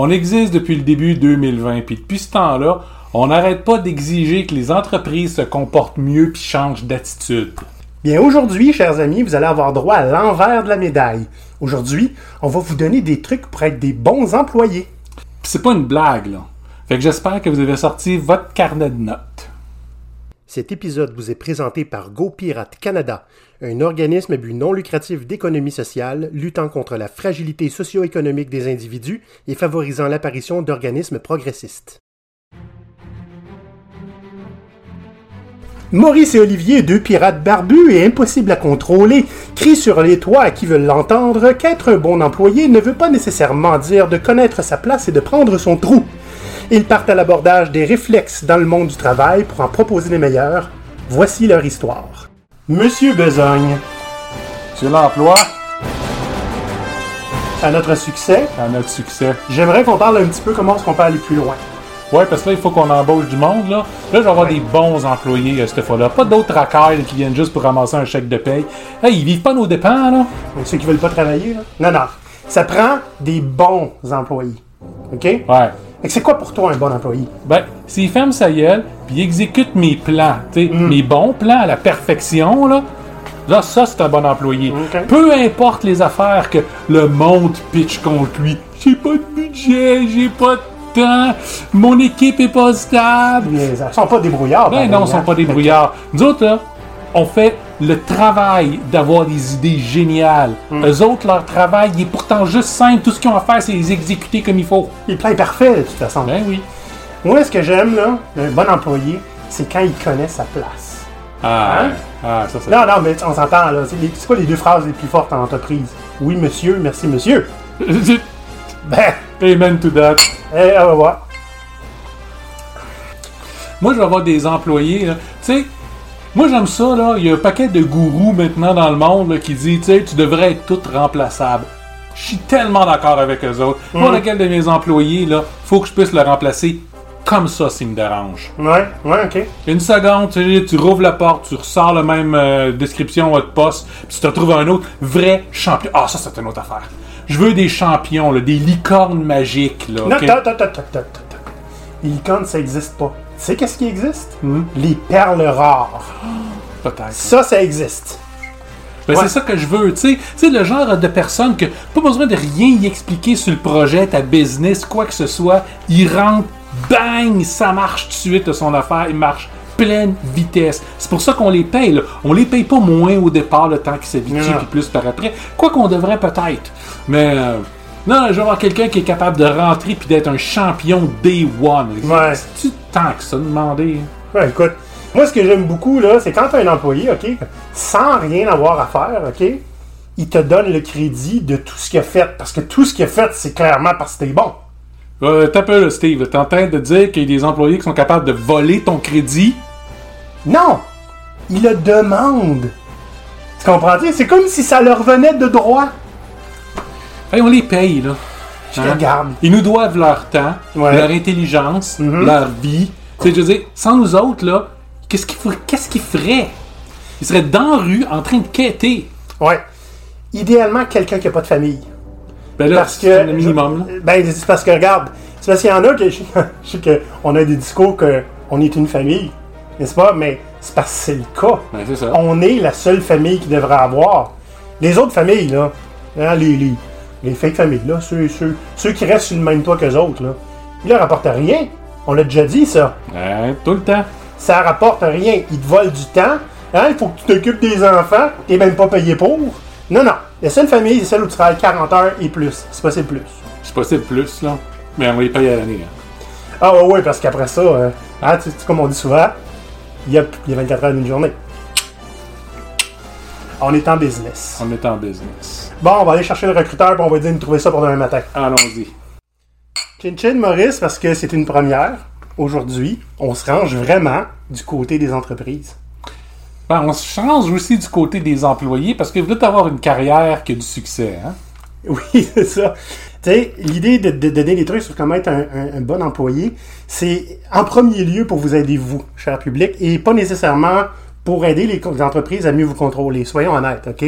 On existe depuis le début 2020, puis depuis ce temps-là, on n'arrête pas d'exiger que les entreprises se comportent mieux puis changent d'attitude. Bien, aujourd'hui, chers amis, vous allez avoir droit à l'envers de la médaille. Aujourd'hui, on va vous donner des trucs pour être des bons employés. Puis c'est pas une blague, là. Fait que j'espère que vous avez sorti votre carnet de notes. Cet épisode vous est présenté par GoPirate Canada, un organisme à but non lucratif d'économie sociale luttant contre la fragilité socio-économique des individus et favorisant l'apparition d'organismes progressistes. Maurice et Olivier, deux pirates barbus et impossibles à contrôler, crient sur les toits à qui veulent l'entendre qu'être un bon employé ne veut pas nécessairement dire de connaître sa place et de prendre son trou. Ils partent à l'abordage des réflexes dans le monde du travail pour en proposer les meilleurs. Voici leur histoire. Monsieur Besogne, Sur l'emploi, à notre succès, à notre succès. j'aimerais qu'on parle un petit peu comment est-ce qu'on peut aller plus loin. Ouais, parce que là, il faut qu'on embauche du monde, là. Là, je vais avoir des bons employés, euh, cette fois-là. Pas d'autres racailles qui viennent juste pour ramasser un chèque de paye. Hey, ils vivent pas nos dépens, là. Donc, ceux qui veulent pas travailler, là. Non, non. Ça prend des bons employés. OK? Ouais. C'est quoi pour toi un bon employé? Ben, s'il ferme sa gueule, puis exécute mes plans, sais, mes bons plans à la perfection, là, là, ça, c'est un bon employé. Peu importe les affaires que le monde pitch contre lui. J'ai pas de budget, j'ai pas de temps, mon équipe est pas stable. Ils sont pas débrouillards. Ben pareil, non, ils sont hein? pas des brouillards. Nous autres, là, on fait le travail d'avoir des idées géniales. Eux autres, leur travail, il est pourtant juste simple. Tout ce qu'ils ont à faire, c'est les exécuter comme il faut. Il est plein parfait, de toute façon. Ben oui. Moi, ce que j'aime, là, d'un bon employé, c'est quand il connaît sa place. Ah, Hein? ah ça, c'est... Non, non, mais on s'entend, là. C'est les- c'est quoi les deux phrases les plus fortes en entreprise? Oui, monsieur, merci, monsieur. Ben, Amen to that. eh, on va voir. Moi, je vais avoir des employés, là. Tu sais, moi, j'aime ça, là. Il y a un paquet de gourous maintenant dans le monde là, qui dit, tu sais, tu devrais être tout remplaçable. Je suis tellement d'accord avec eux autres. Moi, lequel de mes employés, là, faut que je puisse le remplacer comme ça s'il me dérange. Ouais, ouais, ok. Une seconde, tu, tu rouvres la porte, tu ressors la même euh, description de poste, puis tu te retrouves un autre vrai champion. Ah, ça, c'est une autre affaire. Je veux des champions, là, des licornes magiques. Là, Non, ok? attends, attends, attends, attends. Les licornes, ça existe pas. Tu sais qu'est-ce qui existe? Hmm. Les perles rares. Peut-être. Ça, ça existe. Ben, Ouais. C'est ça que je veux, tu sais. Tu sais, le genre de personne que pas besoin de rien y expliquer sur le projet, ta business, quoi que ce soit. Il rentre, bang, ça marche tout de suite de son affaire, il marche pleine vitesse. C'est pour ça qu'on les paye, là. On les paye pas moins au départ, le temps qui s'habitue, Non. puis plus par après. Quoi qu'on devrait peut-être. Mais, euh, non, je veux avoir quelqu'un qui est capable de rentrer puis d'être un champion day one. Ouais. Tant que ça demander? Ouais, écoute. Moi, ce que j'aime beaucoup, là, c'est quand tu as un employé, OK, sans rien avoir à faire, OK, il te donne le crédit de tout ce qu'il a fait. Parce que tout ce qu'il a fait, c'est clairement parce que t'es bon. Euh, T'as peu, là, Steve. T'es en train de dire qu'il y a des employés qui sont capables de voler ton crédit? Non! Il le demande. Tu comprends-tu? C'est comme si ça leur venait de droit. Hey, on les paye, là. Je Hein? Ils nous doivent leur temps, Ouais. leur intelligence, Mhm. leur vie. Tu sais, je veux dire, sans nous autres, là, qu'est-ce qu'ils feraient? Ils seraient dans la rue en train de quêter. Ouais. Idéalement, quelqu'un qui n'a pas de famille. Ben là, Parce que. c'est le minimum. Ben, c'est parce que, regarde, c'est parce qu'il y en a que. Je sais qu'on a des discours qu'on est une famille, n'est-ce pas? Mais c'est parce que c'est le cas. Ben, ça. On est la seule famille qui devrait avoir. Les autres familles, là, hein, les, les, les fake familles, là, ceux, ceux, ceux qui restent sur le même toit qu'eux autres, là, ils leur rapportent rien. On l'a déjà dit, ça. Ouais, tout le temps. Ça rapporte rien. Ils te volent du temps. Hein, il faut que tu t'occupes des enfants. T'es même pas payé pour. Non, non. La seule famille, c'est celle où tu travailles 40 heures et plus. C'est possible plus. C'est possible plus, là. Mais on les paye à l'année. hein. Ah ouais, ouais, parce qu'après ça, euh, hein, tu- tu- comme on dit souvent, il y a, y a 24 heures d'une journée. On est en business. On est en business. Bon, on va aller chercher le recruteur et on va dire nous trouver ça pour demain matin. Allons-y. Chin chin Maurice, parce que c'est une première. Aujourd'hui, on se range vraiment du côté des entreprises. Ben, on se change aussi du côté des employés parce que vous voulez avoir une carrière qui a du succès. Hein? Oui, c'est ça. Tu sais, l'idée de, de donner des trucs sur comment être un, un- un bon employé, c'est en premier lieu pour vous aider, vous, cher public, et pas nécessairement pour aider les entreprises à mieux vous contrôler. Soyons honnêtes, OK?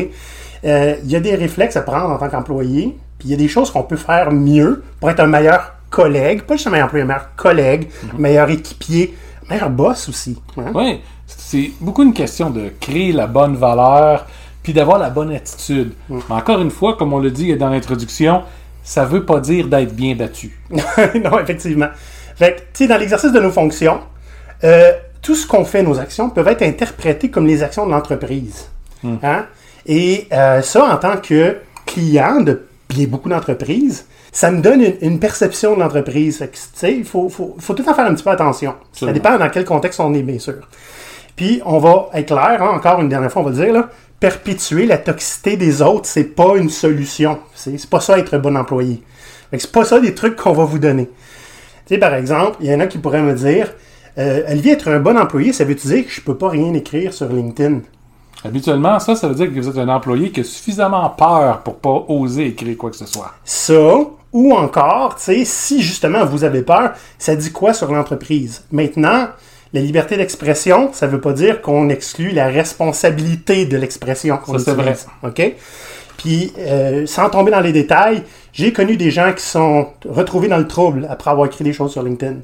Euh, Il y a des réflexes à prendre en tant qu'employé, puis il y a des choses qu'on peut faire mieux pour être un meilleur collègue, pas juste un meilleur employé, un meilleur collègue, meilleur équipier, meilleur boss aussi. hein. Oui, c'est beaucoup une question de créer la bonne valeur puis d'avoir la bonne attitude. Mm. Mais encore une fois, comme on le dit dans l'introduction, ça veut pas dire d'être bien battu. non, effectivement. Fait que, tu sais, dans l'exercice de nos fonctions, euh, tout ce qu'on fait, nos actions, peuvent être interprétées comme les actions de l'entreprise. Hein? Et euh, ça, en tant que client de bien beaucoup d'entreprises, ça me donne une, une perception de l'entreprise. Il faut, faut, faut tout temps faire un petit peu attention. Ça dépend dans quel contexte on est, bien sûr. Puis, on va être clair, hein, encore une dernière fois, on va le dire, là, perpétuer la toxicité des autres, c'est pas une solution. C'est pas ça être un bon employé. C'est pas ça des trucs qu'on va vous donner. Tu sais, par exemple, il y en a qui pourraient me dire euh, Olivier, être un bon employé, ça veut dire que je peux pas rien écrire sur LinkedIn Habituellement, ça, ça veut dire que vous êtes un employé qui a suffisamment peur pour pas oser écrire quoi que ce soit. Ça, ou encore, tu sais, si justement vous avez peur, ça dit quoi sur l'entreprise? Maintenant, la liberté d'expression, ça veut pas dire qu'on exclut la responsabilité de l'expression Ça, c'est utilise. OK? Puis, euh, sans tomber dans les détails, j'ai connu des gens qui sont retrouvés dans le trouble après avoir écrit des choses sur LinkedIn.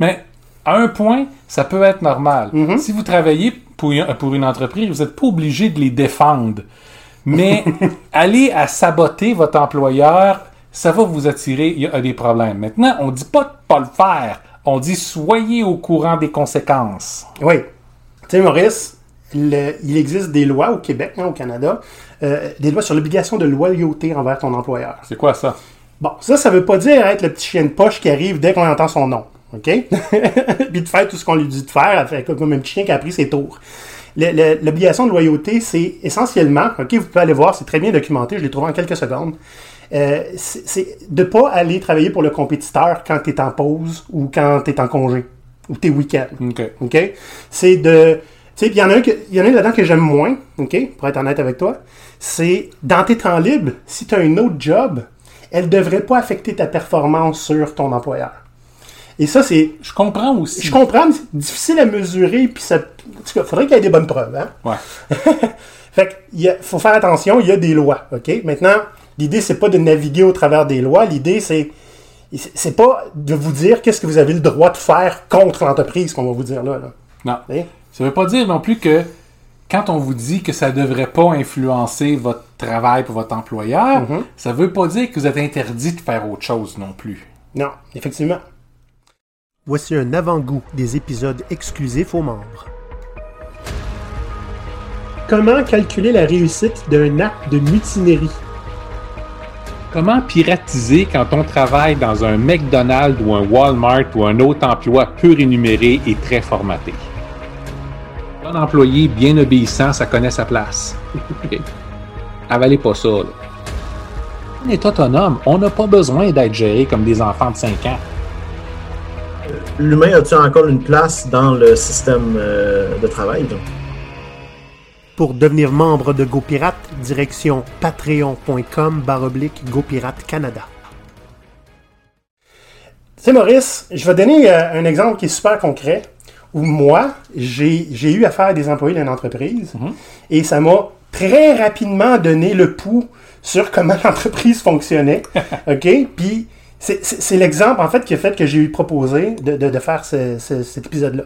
Mais à un point, ça peut être normal. Mhm. Si vous travaillez pour une, pour une entreprise, vous n'êtes pas obligé de les défendre. Mais aller à saboter votre employeur, ça va vous attirer à des problèmes. Maintenant, on dit pas de pas le faire. On dit soyez au courant des conséquences. Oui. Tu sais, Maurice, le- il existe des lois au Québec, hein, au Canada, euh, des lois sur l'obligation de loyauté envers ton employeur. C'est quoi ça? Bon, ça, ça veut pas dire être le petit chien de poche qui arrive dès qu'on entend son nom. OK? Puis de faire tout ce qu'on lui dit de faire, comme un petit chien qui a pris ses tours. L'obligation de loyauté, c'est essentiellement, OK, vous pouvez aller voir, c'est très bien documenté, je l'ai trouvé en quelques secondes. Euh, c'est de pas aller travailler pour le compétiteur quand tu es en pause ou quand tu es en congé ou tes week-ends. OK. OK? C'est de. Tu sais, il y en a un, un là-dedans que j'aime moins, OK? Pour être honnête avec toi. C'est dans tes temps libres, si tu as un autre job, elle devrait pas affecter ta performance sur ton employeur. Et ça, c'est. Je comprends aussi. Je comprends, mais c'est difficile à mesurer, puis ça. En tout cas, faudrait qu'il y ait des bonnes preuves, hein? Ouais. Fait qu'il faut faire attention, il y a des lois, OK? Maintenant, l'idée, c'est pas de naviguer au travers des lois, l'idée, c'est. C'est pas de vous dire qu'est-ce que vous avez le droit de faire contre l'entreprise qu'on va vous dire là. là. Non. Hein? Ça veut pas dire non plus que quand on vous dit que ça devrait pas influencer votre travail pour votre employeur, Mhm. ça veut pas dire que vous êtes interdit de faire autre chose non plus. Non, effectivement. Voici un avant-goût des épisodes exclusifs aux membres. Comment calculer la réussite d'un acte de mutinerie? Comment piratiser quand on travaille dans un McDonald's ou un Walmart ou un autre emploi peu rémunéré et très formaté? Un employé bien obéissant, ça connaît sa place. Avalez pas ça. Là. On est autonome. On n'a pas besoin d'être géré comme des enfants de 5 ans. L'humain a-t-il encore une place dans le système euh, de travail? donc? Pour devenir membre de GoPirate, direction patreon.com baroblique GoPirate Canada. Tu sais, Maurice, je vais donner euh, un exemple qui est super concret où moi, j'ai j'ai eu affaire à des employés d'une entreprise et ça m'a très rapidement donné le pouls sur comment l'entreprise fonctionnait. OK? Puis, c'est- l'exemple, en fait, qui a fait que j'ai eu proposé de, faire ce- ce- cet épisode-là.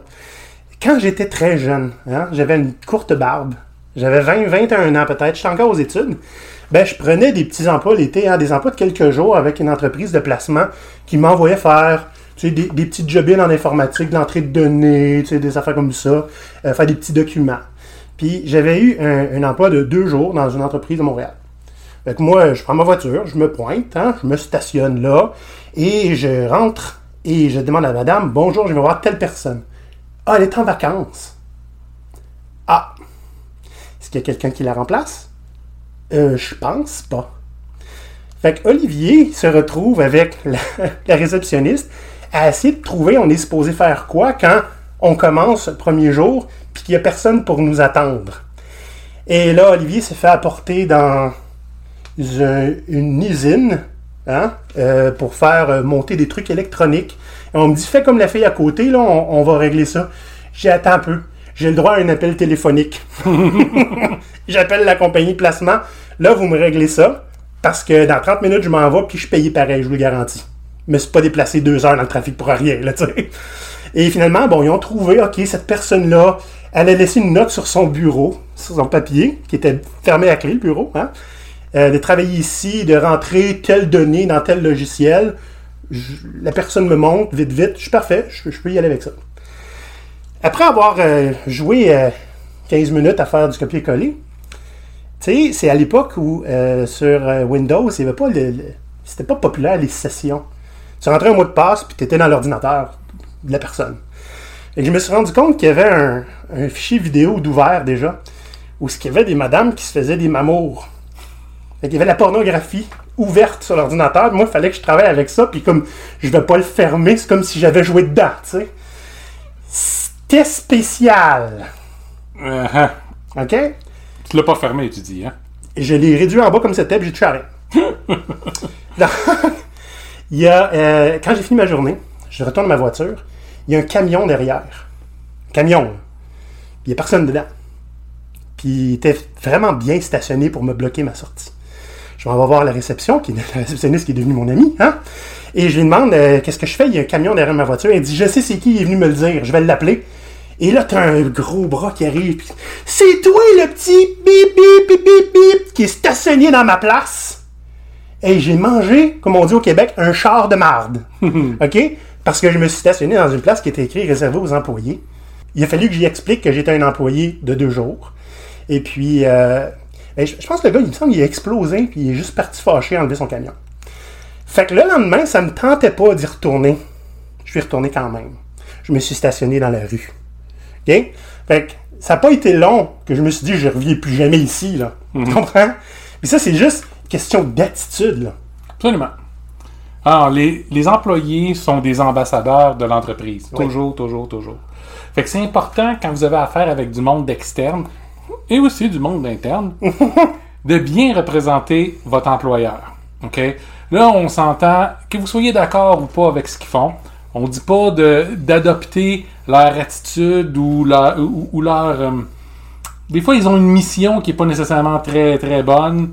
Quand j'étais très jeune, hein, j'avais une courte barbe, j'avais 20, 21 ans peut-être, j'étais encore aux études, ben, je prenais des petits emplois l'été, hein, des emplois de quelques jours avec une entreprise de placement qui m'envoyait faire des, des petits job en informatique, de l'entrée de données, tu des affaires comme ça, euh, faire des petits documents. Puis j'avais eu un, un emploi de deux jours dans une entreprise de Montréal. Fait que moi, je prends ma voiture, je me pointe, hein, je me stationne là, et je rentre et je demande à madame, bonjour, je vais voir telle personne. Ah, elle est en vacances. Ah, est-ce qu'il y a quelqu'un qui la remplace? Euh, je pense pas. Fait que Olivier se retrouve avec la, la réceptionniste à essayer de trouver on est supposé faire quoi quand on commence le premier jour puis qu'il n'y a personne pour nous attendre. Et là, Olivier s'est fait apporter dans une usine hein, euh, pour faire euh, monter des trucs électroniques. On me dit, fais comme la fille à côté, là, on, va régler ça. J'ai un peu. J'ai le droit à un appel téléphonique. J'appelle la compagnie de placement. Là, vous me réglez ça. Parce que dans 30 minutes, je m'en vais, puis je paye pareil, je vous le garantis. me suis pas déplacé deux heures dans le trafic pour rien, là, tu sais. Et finalement, bon, ils ont trouvé, OK, cette personne-là, elle a laissé une note sur son bureau, sur son papier, qui était fermé à clé, le bureau, hein, euh, de travailler ici, de rentrer telle donnée dans tel logiciel. La personne me montre, vite, vite, je suis parfait, je, peux y aller avec ça. Après avoir euh, joué euh, 15 minutes à faire du copier-coller, tu sais, c'est à l'époque où euh, sur euh, Windows, c'était pas populaire les sessions. Tu rentrais un mot de passe puis tu étais dans l'ordinateur de la personne. Et je me suis rendu compte qu'il y avait un, un fichier vidéo d'ouvert déjà, où il y avait des madames qui se faisaient des mamours. Qu'il y avait la pornographie ouverte sur l'ordinateur. Moi, il fallait que je travaille avec ça, puis comme je vais pas le fermer, c'est comme si j'avais joué dedans, tu sais. C'était spécial. Euh, hein. OK? Tu l'as pas fermé, tu dis, hein? Je l'ai réduit en bas comme c'était, puis j'ai touché à rien. Donc, il y a, euh, quand j'ai fini ma journée, je retourne à ma voiture, il y a un camion derrière. Camion. il n'y a personne dedans. Puis il était vraiment bien stationné pour me bloquer ma sortie. Je m'en vais voir la réception, qui est la réceptionniste qui est devenue mon amie, hein? Et je lui demande euh, qu'est-ce que je fais? Il y a un camion derrière ma voiture. Elle dit Je sais c'est qui, il est venu me le dire, je vais l'appeler. Et là, t'as un gros bras qui arrive. puis, C'est toi le petit bip bip bip bip bip qui est stationné dans ma place. Et j'ai mangé, comme on dit au Québec, un char de marde. OK? Parce que je me suis stationné dans une place qui était écrite réservée aux employés. Il a fallu que j'y explique que j'étais un employé de deux jours. Et puis, euh, je, je pense que le gars, il me semble qu'il a explosé, puis il est juste parti fâché enlever son camion. Fait que le lendemain, ça me tentait pas d'y retourner. Je suis retourné quand même. Je me suis stationné dans la rue. OK? Fait que ça n'a pas été long que je me suis dit, je reviens plus jamais ici, là. Tu comprends? Puis ça, c'est juste question d'attitude, là. Absolument. Alors, les, les employés sont des ambassadeurs de l'entreprise. Oui. Toujours, toujours, toujours. Fait que c'est important quand vous avez affaire avec du monde externe et aussi du monde interne de bien représenter votre employeur. OK? Là, on s'entend, que vous soyez d'accord ou pas avec ce qu'ils font, on dit pas de- d'adopter leur attitude ou leur. Ou, ou leur euh, des fois, ils ont une mission qui est pas nécessairement très, très bonne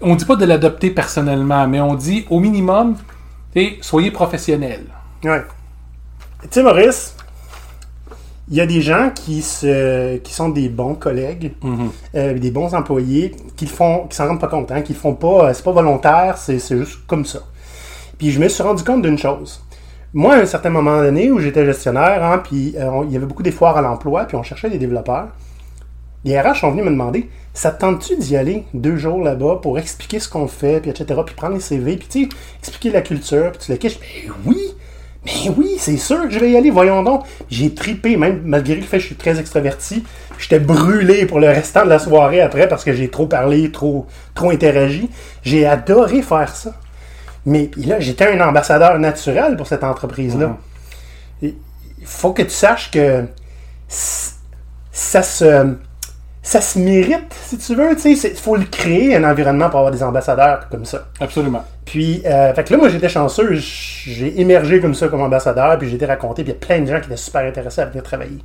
on dit pas de l'adopter personnellement, mais on dit au minimum, soyez professionnel. Ouais. Tu sais, Maurice, il y a des gens qui, se, qui sont des bons collègues, euh, des bons employés, qui font, qui s'en rendent pas compte, hein, qui le font pas, euh, c'est pas volontaire, c'est juste comme ça. Puis je me suis rendu compte d'une chose. Moi, à un certain moment donné où j'étais gestionnaire, hein, puis euh, on- il y avait beaucoup des foires à l'emploi, puis on cherchait des développeurs. Les RH sont venus me demander Ça te tente-tu d'y aller deux jours là-bas pour expliquer ce qu'on fait, puis etc., puis prendre les CV, puis tu expliquer la culture, puis tu le caches Mais oui Mais oui, c'est sûr que je vais y aller, voyons donc. J'ai tripé, même malgré le fait que je suis très extraverti. J'étais brûlé pour le restant de la soirée après parce que j'ai trop parlé, trop, trop interagi. J'ai adoré faire ça. Mais là, j'étais un ambassadeur naturel pour cette entreprise-là. Il faut que tu saches que ça se, ça se mérite, si tu veux. Il faut le créer, un environnement pour avoir des ambassadeurs comme ça. Absolument. Puis, euh, fait que là, moi, j'étais chanceux. J'ai émergé comme ça comme ambassadeur, puis j'ai été raconté, puis il y a plein de gens qui étaient super intéressés à venir travailler.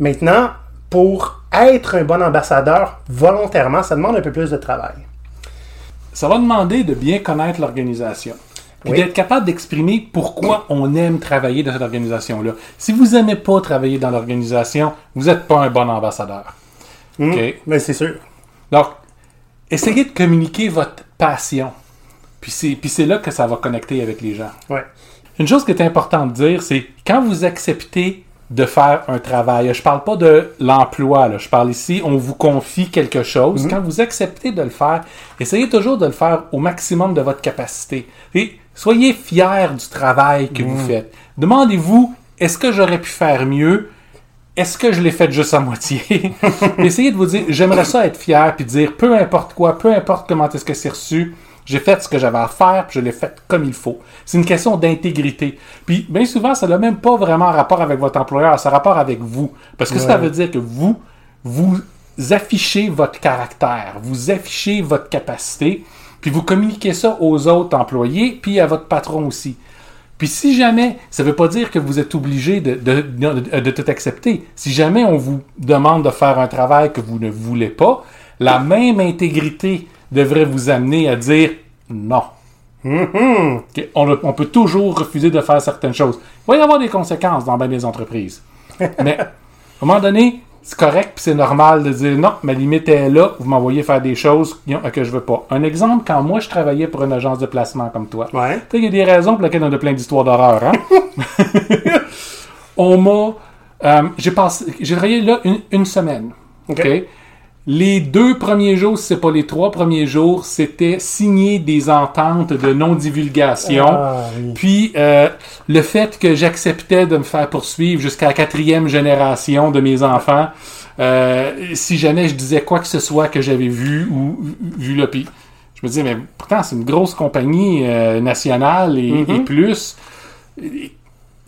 Maintenant, pour être un bon ambassadeur, volontairement, ça demande un peu plus de travail. Ça va demander de bien connaître l'organisation. Puis Oui. d'être capable d'exprimer pourquoi on aime travailler dans cette organisation-là. Si vous n'aimez pas travailler dans l'organisation, vous n'êtes pas un bon ambassadeur. Hmm? OK? Mais c'est sûr. Donc, essayez de communiquer votre passion. Puis c'est, là que ça va connecter avec les gens. Ouais. Une chose qui est importante de dire, c'est quand vous acceptez de faire un travail, je parle pas de l'emploi, je parle ici, on vous confie quelque chose. Quand vous acceptez de le faire, essayez toujours de le faire au maximum de votre capacité. Et soyez fiers du travail que vous faites. Demandez-vous, est-ce que j'aurais pu faire mieux? Est-ce que je l'ai fait juste à moitié? Essayez de vous dire, j'aimerais ça être fier, puis dire, peu importe quoi, peu importe comment est-ce que c'est reçu, j'ai fait ce que j'avais à faire, puis je l'ai fait comme il faut. C'est une question d'intégrité. Puis, bien souvent, ça n'a même pas vraiment rapport avec votre employeur, ça a rapport avec vous. Parce que ça veut dire que vous, vous affichez votre caractère, vous affichez votre capacité, puis vous communiquez ça aux autres employés, puis à votre patron aussi. Puis si jamais, ça ne veut pas dire que vous êtes obligé de, de, de- de tout accepter. Si jamais on vous demande de faire un travail que vous ne voulez pas, la même intégrité devrait vous amener à dire non. Mhm. OK? On, on peut toujours refuser de faire certaines choses. Il va y avoir des conséquences dans bien des entreprises. Mais à un moment donné, c'est correct puis c'est normal de dire non, ma limite est là, vous m'envoyez faire des choses que je veux pas. Un exemple, quand moi je travaillais pour une agence de placement comme toi, Ouais. il y a des raisons pour lesquelles on a plein d'histoires d'horreur, hein? on m'a. euh, j'ai passé. J'ai travaillé là une, une semaine. OK. OK? Les deux premiers jours, si c'est pas les trois premiers jours, c'était signer des ententes de non-divulgation. Ah, oui. Puis euh, le fait que j'acceptais de me faire poursuivre jusqu'à la quatrième génération de mes enfants, euh, si jamais je disais quoi que ce soit que j'avais vu ou vu là, puis je me disais mais pourtant c'est une grosse compagnie euh, nationale et, et plus,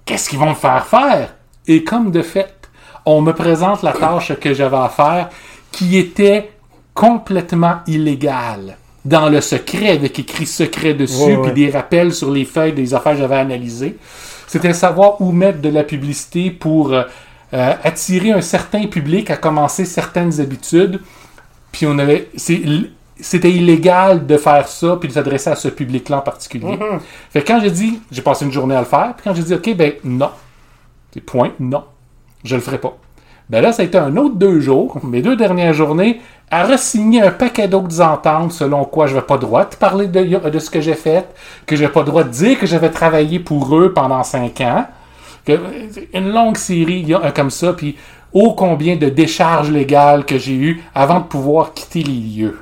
qu'est-ce qu'ils vont me faire faire? Et comme de fait, on me présente la tâche que j'avais à faire, qui était complètement illégale. Dans le secret, avec écrit secret dessus, puis des rappels sur les feuilles des affaires que j'avais analysées. C'était savoir où mettre de la publicité pour euh, euh, attirer un certain public à commencer certaines habitudes. Puis on avait. C'était illégal de faire ça puis de s'adresser à ce public-là en particulier. Fait que quand j'ai dit, j'ai passé une journée à le faire, puis quand j'ai dit, OK, ben non. C'est point, non. Je le ferai pas. Ben là, ça a été un autre deux jours, mes deux dernières journées, à re-signer un paquet d'autres ententes selon quoi je n'avais pas droit de parler de, ce que j'ai fait, que j'ai pas le droit de dire que j'avais travaillé pour eux pendant cinq ans. Une longue série comme ça, puis ô combien de décharges légales que j'ai eues avant de pouvoir quitter les lieux.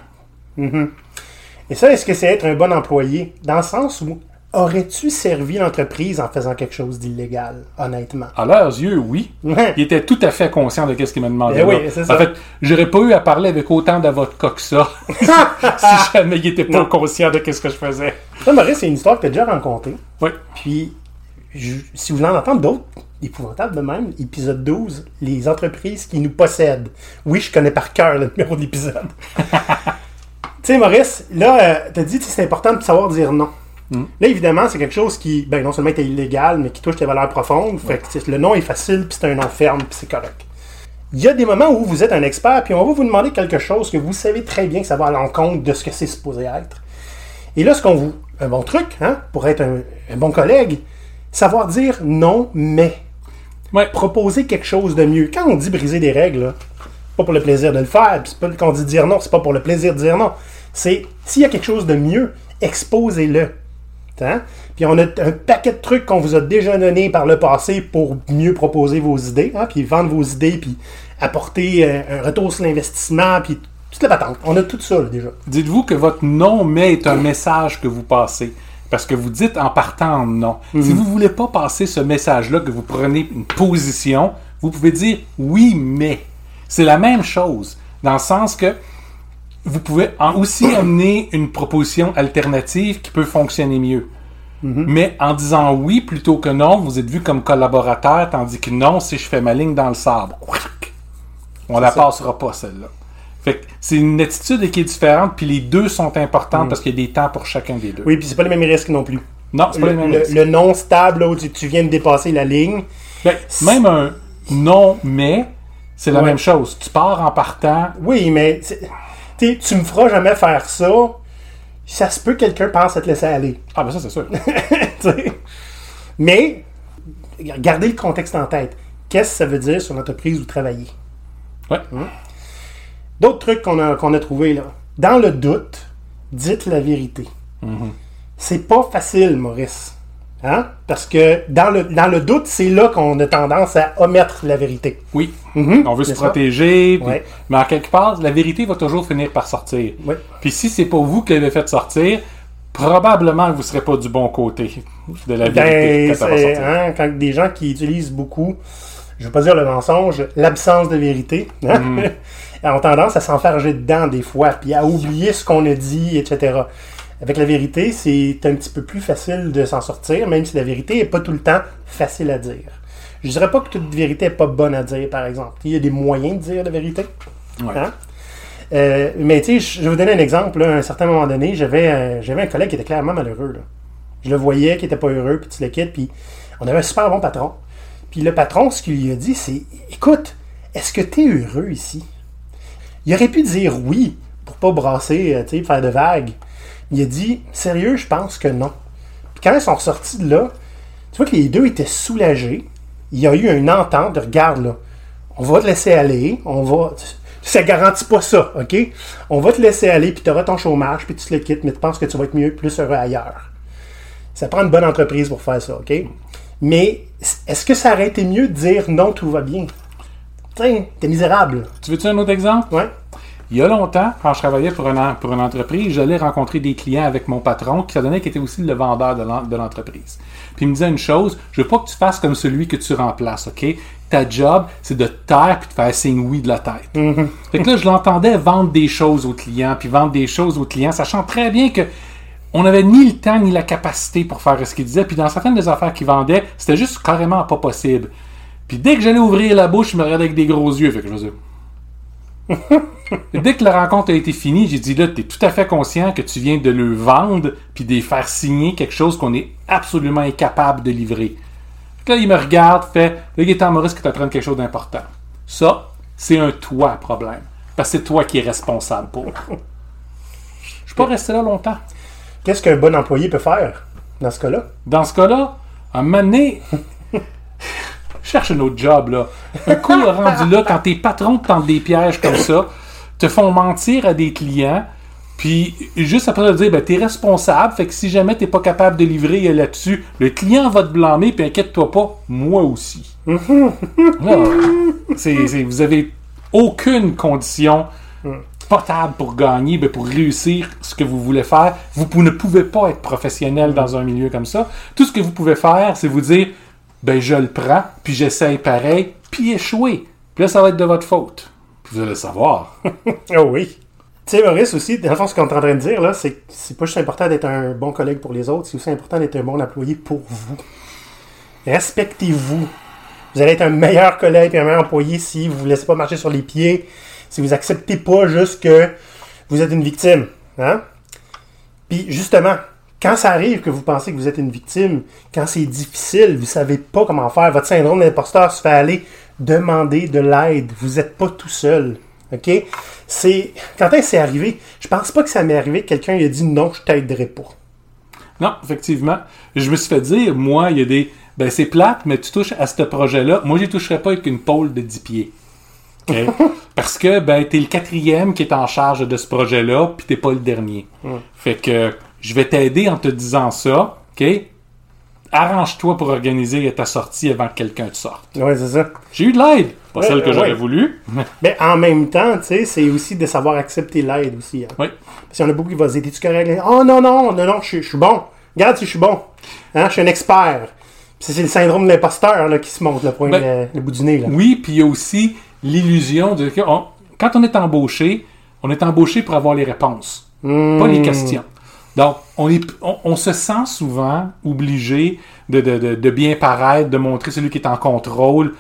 Et ça, est-ce que c'est être un bon employé? Dans le sens où aurais-tu servi l'entreprise en faisant quelque chose d'illégal, honnêtement? À leurs yeux, oui. Ouais. Il était tout à fait conscient de ce qu'il m'a demandé. Ben oui, ça. En fait, j'aurais pas eu à parler avec autant d'avocats que ça si jamais il était pas Non. conscient de ce que je faisais. Ça, Maurice, c'est une histoire que tu as déjà rencontrée. Oui. Puis, je- si vous voulez en entendre d'autres épouvantables de même, épisode 12, les entreprises qui nous possèdent. Oui, je connais par cœur le numéro de l'épisode. tu sais, Maurice, là, tu as dit que c'est important de savoir dire non. Là, évidemment, c'est quelque chose qui, ben, non seulement était illégal, mais qui touche tes valeurs profondes. Fait que c'est- le nom est facile, puis c'est un nom ferme, puis c'est correct. Il y a des moments où vous êtes un expert, puis on va vous demander quelque chose que vous savez très bien que ça va à l'encontre de ce que c'est supposé être. Et là, ce qu'on vous. Un bon truc, hein, pour être un, un bon collègue, savoir dire non, mais. Ouais. Proposer quelque chose de mieux. Quand on dit briser des règles, là, pas pour le plaisir de le faire, puis c'est quand on dit dire non, c'est pas pour le plaisir de dire non. C'est s'il y a quelque chose de mieux, exposez-le. Puis on a un paquet de trucs qu'on vous a déjà donnés par le passé pour mieux proposer vos idées, hein, puis vendre vos idées, puis apporter euh, un retour sur l'investissement, puis toute la patente. On a tout ça là, déjà. Dites-vous que votre non mais est un message que vous passez. Parce que vous dites en partant non. Si vous voulez pas passer ce message-là, que vous prenez une position, vous pouvez dire oui mais. C'est la même chose. Dans le sens que vous pouvez aussi amener une proposition alternative qui peut fonctionner mieux. Mais en disant oui plutôt que non, vous êtes vu comme collaborateur, tandis que non, si je fais ma ligne dans le sable, on la ça. passera pas celle-là. Fait c'est une attitude qui est différente, puis les deux sont importantes parce qu'il y a des temps pour chacun des deux. Oui, puis c'est pas les mêmes risques non plus. Non, c'est pas Le, les mêmes le- risques. le non stable, là, où tu, tu viens de dépasser la ligne, Ben, même un non mais, c'est la Ouais. même chose. Tu pars en partant. oui, mais c'est- tu me feras jamais faire ça. Ça se peut que quelqu'un pense à te laisser aller. Ah ben ça c'est sûr. Mais, gardez le contexte en tête. Qu'est-ce que ça veut dire sur l'entreprise où vous travaillez? Ouais. D'autres trucs qu'on a, qu'on a trouvés là. Dans le doute, dites la vérité. C'est pas facile, Maurice. Hein? Parce que dans le, dans le doute, c'est là qu'on a tendance à omettre la vérité. Oui. Mhm. On veut se protéger. puis- Ouais. Mais en quelque part, la vérité va toujours finir par sortir. Ouais. Puis si c'est pas vous qui l'avez fait sortir, probablement que vous serez pas du bon côté de la vérité Ben, quand hein, quand des gens qui utilisent beaucoup, je veux pas dire le mensonge, l'absence de vérité, hein, Mhm. ont tendance à s'enfarger dedans des fois, puis à oublier ce qu'on a dit, etc. Avec la vérité, c'est un petit peu plus facile de s'en sortir, même si la vérité est pas tout le temps facile à dire. Je dirais pas que toute vérité est pas bonne à dire, par exemple. Il y a des moyens de dire la vérité. Ouais. Hein? Euh, mais tu sais, je vais vous donner un exemple. là. à un certain moment donné, j'avais j'avais un collègue qui était clairement malheureux. là. Je le voyais qui était pas heureux, puis tu le quittes, puis on avait un super bon patron. Puis le patron, ce qu'il lui a dit, c'est Écoute, est-ce que tu es heureux ici? Il aurait pu dire oui pour pas brasser, euh, tu sais, faire de vagues. Il a dit Sérieux, je pense que non. Puis quand ils sont ressortis de là, tu vois que les deux étaient soulagés. Il y a eu une entente de regarde là, on va te laisser aller, on va. Ça garantit pas ça, OK? On va te laisser aller, puis tu auras ton chômage, puis tu te le quittes, mais tu penses que tu vas être mieux, plus heureux ailleurs. Ça prend une bonne entreprise pour faire ça, OK? Mais est-ce que ça aurait été mieux de dire non, tout va bien? Tiens, t'es misérable. Tu veux-tu un autre exemple? Ouais. Il y a longtemps, quand je travaillais pour pour une entreprise, j'allais rencontrer des clients avec mon patron qui ça donnait qu'il était aussi le vendeur de l'en- de l'entreprise. Puis il me disait une chose, je veux pas que tu fasses comme celui que tu remplaces, OK? Ta job, c'est de te taire puis de faire signe oui de la tête. Fait que là, je l'entendais vendre des choses aux clients, puis vendre des choses aux clients, sachant très bien que on n'avait ni le temps ni la capacité pour faire ce qu'il disait. Puis dans certaines des affaires qu'il vendait, c'était juste carrément pas possible. Puis dès que j'allais ouvrir la bouche, il me regardait avec des gros yeux. Fait que je faisais... Et Dès que la rencontre a été finie, j'ai dit là, tu es tout à fait conscient que tu viens de le vendre puis de les faire signer quelque chose qu'on est absolument incapable de livrer. Que là, il me regarde, fait là, Gaétan Maurice qui t'apprenne quelque chose d'important. Ça, c'est un toi problème. Parce que c'est toi qui es responsable pour. Je suis pas resté là longtemps. Qu'est-ce qu'un bon employé peut faire dans ce cas-là? Dans ce cas-là, à un moment donné, cherche un autre job, là. Un coup rendu là, quand tes patrons te tentent des pièges comme ça, te font mentir à des clients, puis juste après de dire, ben, t'es responsable, fait que si jamais t'es pas capable de livrer là-dessus, le client va te blâmer, puis inquiète-toi pas, moi aussi. Là, vous avez aucune condition potable pour gagner, ben, pour réussir ce que vous voulez faire. Vous ne pouvez pas être professionnel dans un milieu comme ça. Tout ce que vous pouvez faire, c'est vous dire, ben je le prends, puis j'essaye pareil, puis échouer. Puis là, ça va être de votre faute. Puis vous allez le savoir. Oh oui. Tu sais, Maurice, aussi, dans le fond, ce qu'on est en train de dire, là, c'est que c'est pas juste important d'être un bon collègue pour les autres, c'est aussi important d'être un bon employé pour vous. Respectez-vous. Vous allez être un meilleur collègue et un meilleur employé si vous vous laissez pas marcher sur les pieds, si vous acceptez pas juste que vous êtes une victime. Hein? Puis, justement, quand ça arrive que vous pensez que vous êtes une victime, quand c'est difficile, vous savez pas comment faire, votre syndrome d'imposteur se fait aller, demandez de l'aide. Vous n'êtes pas tout seul. OK? C'est. Quand c'est arrivé? Je pense pas que ça m'est arrivé que quelqu'un ait a dit non, je t'aiderai pas. Non, effectivement. Je me suis fait dire, moi, il y a des. Ben, c'est plate, mais tu touches à ce projet-là. Moi, j'y toucherais pas avec une pôle de 10 pieds. Parce que, ben, t'es le quatrième qui est en charge de ce projet-là, puis t'es pas le dernier. Fait que, je vais t'aider en te disant ça, OK? Arrange-toi pour organiser ta sortie avant que quelqu'un te sorte. Ouais, c'est ça. J'ai eu de l'aide. Pas Ouais, celle que ouais. j'aurais voulu. Mais en même temps, tu sais, c'est aussi de savoir accepter l'aide aussi. hein. oui. Parce qu'il y en a beaucoup qui vont se dire, es-tu correct? Oh non, non, non, non, je suis- bon. Regarde si je suis bon. Hein, je suis un expert. Puis c'est le syndrome de l'imposteur là, qui se montre, le, point, Ben, le, le bout du nez. Là. Oui, puis il y a aussi l'illusion de que on- quand on est embauché, on est embauché pour avoir les réponses, Hmm. pas les questions. Donc, on, est, on, on se sent souvent obligé de, de- de- de bien paraître, de montrer celui qui est en contrôle.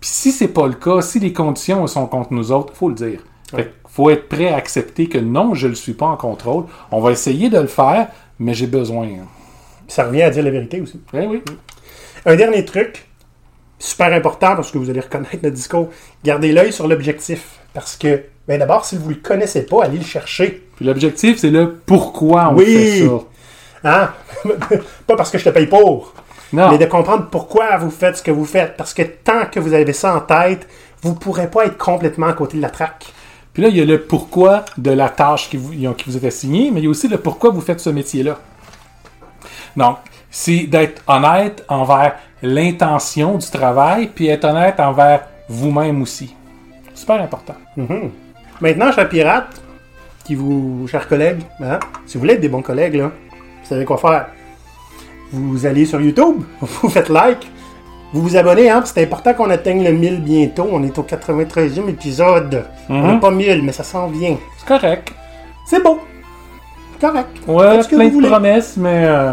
Puis si c'est pas le cas, si les conditions sont contre nous autres, faut le dire. Fait faut être prêt à accepter que non, je ne suis pas en contrôle. On va essayer de le faire, mais j'ai besoin. hein. Ça revient à dire la vérité aussi. Eh oui. Un dernier truc, super important parce que vous allez reconnaître le discours, gardez l'œil sur l'objectif. Parce que, ben d'abord, si vous ne le connaissez pas, allez le chercher. Puis l'objectif, c'est le pourquoi on Oui. fait ça. Hein? pas parce que je te paye pour, Non. mais de comprendre pourquoi vous faites ce que vous faites. Parce que tant que vous avez ça en tête, vous ne pourrez pas être complètement à côté de la traque. Puis là, il y a le pourquoi de la tâche qui vous, qui vous est assignée, mais il y a aussi le pourquoi vous faites ce métier-là. Donc, c'est d'être honnête envers l'intention du travail, puis être honnête envers vous-même aussi. Super important. Maintenant, chers pirates, qui vous, chers collègues, hein, si vous voulez être des bons collègues, là, vous savez quoi faire. Vous allez sur YouTube, vous faites like, vous vous abonnez, hein, c'est important qu'on atteigne le 1000 bientôt. On est au 93e épisode. On Mhm. n'est pas 1000, mais ça s'en vient. C'est correct. C'est beau. Correct. Ouais, que plein vous de voulez. promesses, mais... Euh,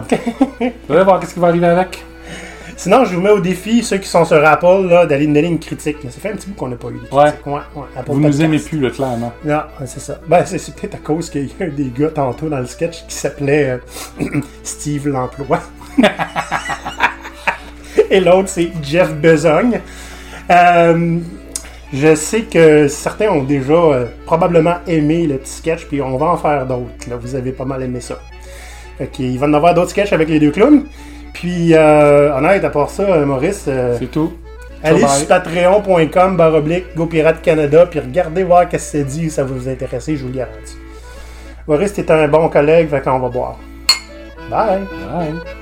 vous voir qu'est-ce qui va arriver avec. Sinon, je vous mets au défi, ceux qui sont sur Apple, là, d'aller nous donner une critique. Ça fait un petit bout qu'on n'a pas eu de critique. Ouais. Ouais, ouais, Vous nous aimez plus, là, clairement. Non, ouais, c'est ça. Ben, c'est c'est peut-être à cause qu'il y a un des gars tantôt dans le sketch qui s'appelait euh, Steve l'emploi. Et l'autre, c'est Jeff Besogne. Euh, Je sais que certains ont déjà euh, probablement aimé le petit sketch, puis on va en faire d'autres. Là, vous avez pas mal aimé ça. Fait qu'il va y en avoir d'autres sketchs avec les deux clowns. Puis, euh, honnête, à part ça, euh, Maurice, euh, C'est tout. allez sur patreon.com baroblique GoPirate Canada, puis regardez voir qu'est-ce que c'est dit, ça va vous intéresser, je vous le garantis. Maurice, t'es un bon collègue, fait qu'on va boire. Bye! Bye.